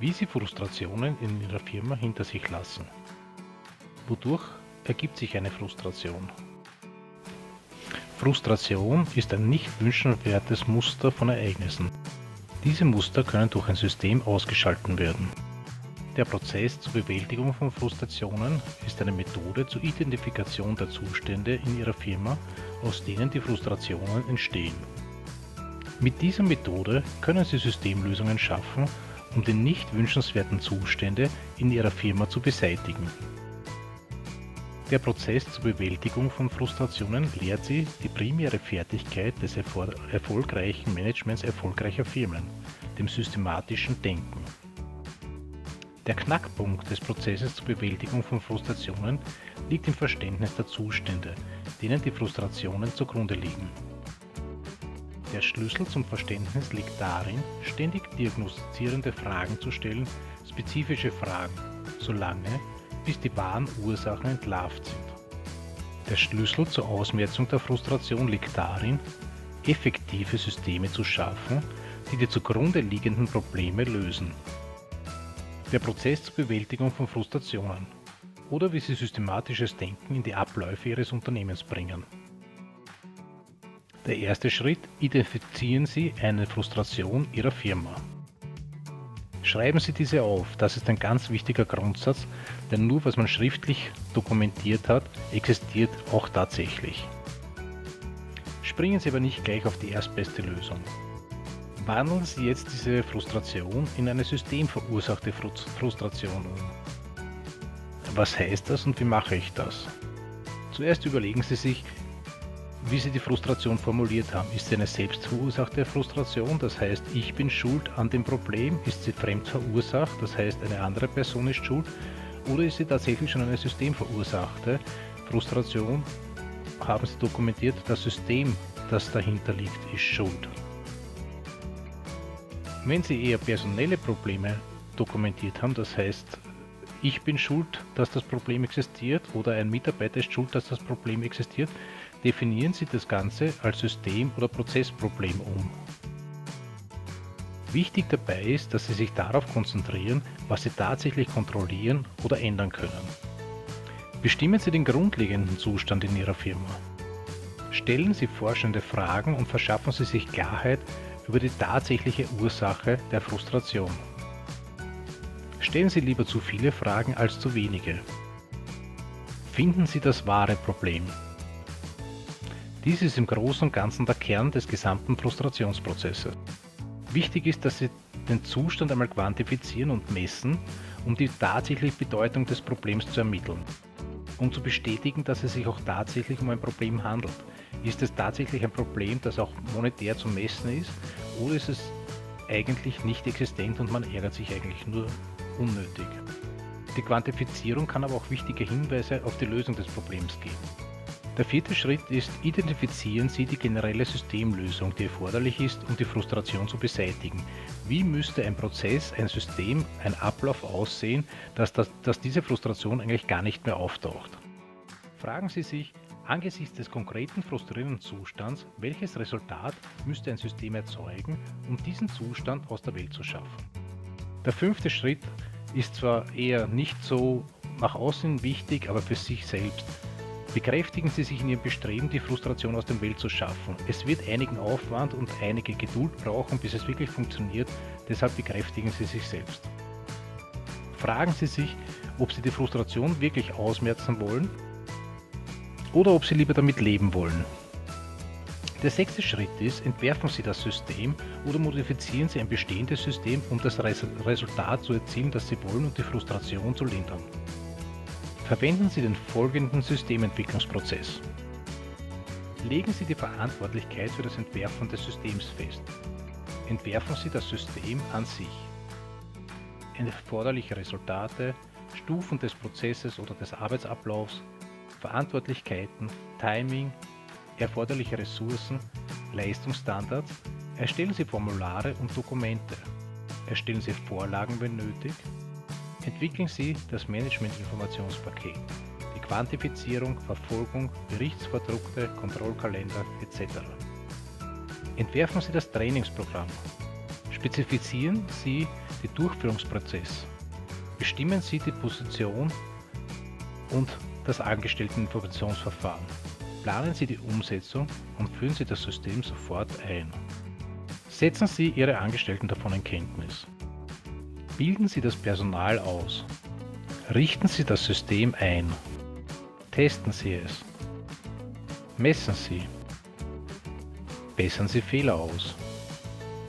wie Sie Frustrationen in Ihrer Firma hinter sich lassen. Wodurch ergibt sich eine Frustration? Frustration ist ein nicht wünschenswertes Muster von Ereignissen. Diese Muster können durch ein System ausgeschalten werden. Der Prozess zur Bewältigung von Frustrationen ist eine Methode zur Identifikation der Zustände in Ihrer Firma, aus denen die Frustrationen entstehen. Mit dieser Methode können Sie Systemlösungen schaffen, um die nicht wünschenswerten Zustände in Ihrer Firma zu beseitigen. Der Prozess zur Bewältigung von Frustrationen lehrt Sie die primäre Fertigkeit des erfolgreichen Managements erfolgreicher Firmen, dem systematischen Denken. Der Knackpunkt des Prozesses zur Bewältigung von Frustrationen liegt im Verständnis der Zustände, denen die Frustrationen zugrunde liegen. Der Schlüssel zum Verständnis liegt darin, ständig diagnostizierende Fragen zu stellen, spezifische Fragen, solange bis die wahren Ursachen entlarvt sind. Der Schlüssel zur Ausmerzung der Frustration liegt darin, effektive Systeme zu schaffen, die die zugrunde liegenden Probleme lösen. Der Prozess zur Bewältigung von Frustrationen oder wie Sie systematisches Denken in die Abläufe Ihres Unternehmens bringen. Der erste Schritt, identifizieren Sie eine Frustration Ihrer Firma. Schreiben Sie diese auf, das ist ein ganz wichtiger Grundsatz, denn nur was man schriftlich dokumentiert hat, existiert auch tatsächlich. Springen Sie aber nicht gleich auf die erstbeste Lösung. Wandeln Sie jetzt diese Frustration in eine systemverursachte Frustration um. Was heißt das und wie mache ich das? Zuerst überlegen Sie sich, wie Sie die Frustration formuliert haben. Ist sie eine selbstverursachte Frustration, das heißt, ich bin schuld an dem Problem? Ist sie fremd verursacht, das heißt, eine andere Person ist schuld? Oder ist sie tatsächlich schon eine systemverursachte Frustration? Haben Sie dokumentiert, das System, das dahinter liegt, ist schuld. Wenn Sie eher personelle Probleme dokumentiert haben, das heißt, ich bin schuld, dass das Problem existiert oder ein Mitarbeiter ist schuld, dass das Problem existiert, definieren Sie das Ganze als System- oder Prozessproblem um. Wichtig dabei ist, dass Sie sich darauf konzentrieren, was Sie tatsächlich kontrollieren oder ändern können. Bestimmen Sie den grundlegenden Zustand in Ihrer Firma. Stellen Sie forschende Fragen und verschaffen Sie sich Klarheit über die tatsächliche Ursache der Frustration. Stellen Sie lieber zu viele Fragen als zu wenige. Finden Sie das wahre Problem. Dies ist im Großen und Ganzen der Kern des gesamten Frustrationsprozesses. Wichtig ist, dass Sie den Zustand einmal quantifizieren und messen, um die tatsächliche Bedeutung des Problems zu ermitteln. Um zu bestätigen, dass es sich auch tatsächlich um ein Problem handelt. Ist es tatsächlich ein Problem, das auch monetär zu messen ist, oder ist es eigentlich nicht existent und man ärgert sich eigentlich nur unnötig? Die Quantifizierung kann aber auch wichtige Hinweise auf die Lösung des Problems geben. Der vierte Schritt ist, identifizieren Sie die generelle Systemlösung, die erforderlich ist, um die Frustration zu beseitigen. Wie müsste ein Prozess, ein System, ein Ablauf aussehen, dass, das, dass diese Frustration eigentlich gar nicht mehr auftaucht? Fragen Sie sich, angesichts des konkreten frustrierenden Zustands, welches Resultat müsste ein System erzeugen, um diesen Zustand aus der Welt zu schaffen? Der fünfte Schritt ist zwar eher nicht so nach außen wichtig, aber für sich selbst. Bekräftigen Sie sich in Ihrem Bestreben, die Frustration aus der Welt zu schaffen. Es wird einigen Aufwand und einige Geduld brauchen, bis es wirklich funktioniert, deshalb bekräftigen Sie sich selbst. Fragen Sie sich, ob Sie die Frustration wirklich ausmerzen wollen oder ob Sie lieber damit leben wollen. Der sechste Schritt ist, entwerfen Sie das System oder modifizieren Sie ein bestehendes System, um das Resultat zu erzielen, das Sie wollen und die Frustration zu lindern. Verwenden Sie den folgenden Systementwicklungsprozess. Legen Sie die Verantwortlichkeit für das Entwerfen des Systems fest. Entwerfen Sie das System an sich. Erforderliche Resultate, Stufen des Prozesses oder des Arbeitsablaufs, Verantwortlichkeiten, Timing, erforderliche Ressourcen, Leistungsstandards, erstellen Sie Formulare und Dokumente, erstellen Sie Vorlagen, wenn nötig, entwickeln Sie das Management-Informationspaket, die Quantifizierung, Verfolgung, Berichtsvordruckte, Kontrollkalender etc. Entwerfen Sie das Trainingsprogramm. Spezifizieren Sie die Durchführungsprozess. Bestimmen Sie die Position und das Angestellteninformationsverfahren. Planen Sie die Umsetzung und führen Sie das System sofort ein. Setzen Sie Ihre Angestellten davon in Kenntnis. Bilden Sie das Personal aus. Richten Sie das System ein. Testen Sie es. Messen Sie. Bessern Sie Fehler aus.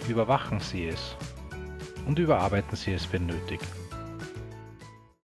Überwachen Sie es. Und überarbeiten Sie es, wenn nötig.